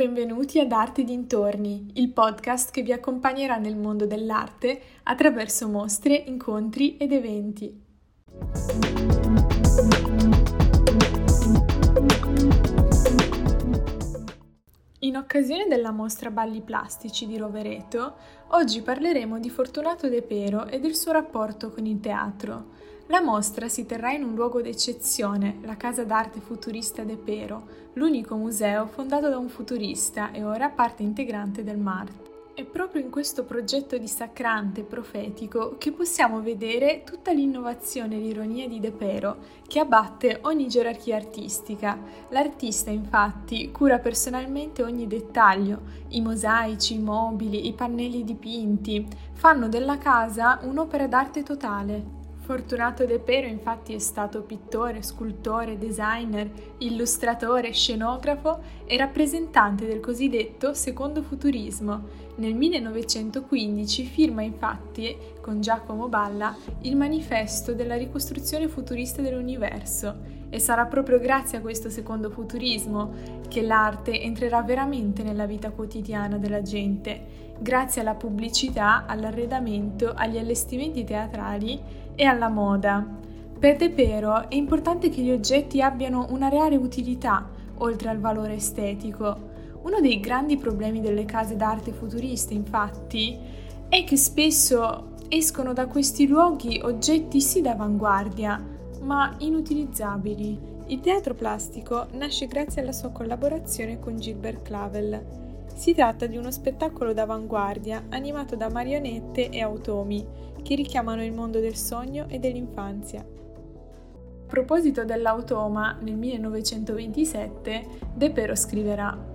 Benvenuti ad Arte Dintorni, il podcast che vi accompagnerà nel mondo dell'arte attraverso mostre, incontri ed eventi. In occasione della mostra Balli Plastici di Rovereto, oggi parleremo di Fortunato De Pero e del suo rapporto con il teatro. La mostra si terrà in un luogo d'eccezione, la Casa d'arte futurista De Pero, l'unico museo fondato da un futurista e ora parte integrante del MART. È proprio in questo progetto dissacrante e profetico che possiamo vedere tutta l'innovazione e l'ironia di De Pero, che abbatte ogni gerarchia artistica. L'artista, infatti, cura personalmente ogni dettaglio, i mosaici, i mobili, i pannelli dipinti, fanno della casa un'opera d'arte totale. Fortunato De Pero infatti è stato pittore, scultore, designer, illustratore, scenografo e rappresentante del cosiddetto secondo futurismo. Nel 1915 firma infatti con Giacomo Balla il manifesto della ricostruzione futurista dell'universo e sarà proprio grazie a questo secondo futurismo che l'arte entrerà veramente nella vita quotidiana della gente, grazie alla pubblicità, all'arredamento, agli allestimenti teatrali e alla moda. Per De Pero è importante che gli oggetti abbiano una reale utilità, oltre al valore estetico. Uno dei grandi problemi delle case d'arte futuriste, infatti, è che spesso escono da questi luoghi oggetti sì d'avanguardia, ma inutilizzabili. Il teatro plastico nasce grazie alla sua collaborazione con Gilbert Clavel. Si tratta di uno spettacolo d'avanguardia animato da marionette e automi che richiamano il mondo del sogno e dell'infanzia. A proposito dell'automa, nel 1927 De Pero scriverà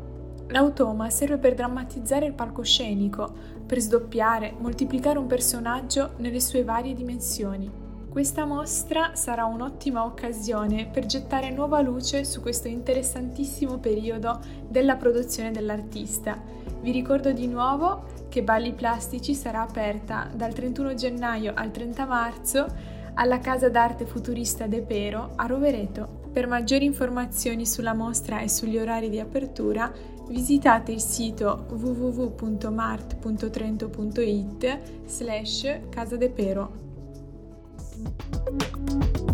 L'automa serve per drammatizzare il palcoscenico, per sdoppiare, moltiplicare un personaggio nelle sue varie dimensioni. Questa mostra sarà un'ottima occasione per gettare nuova luce su questo interessantissimo periodo della produzione dell'artista. Vi ricordo di nuovo che Balli Plastici sarà aperta dal 31 gennaio al 30 marzo alla Casa d'Arte Futurista De Pero a Rovereto. Per maggiori informazioni sulla mostra e sugli orari di apertura visitate il sito www.mart.trento.it slash Casa. Thank you.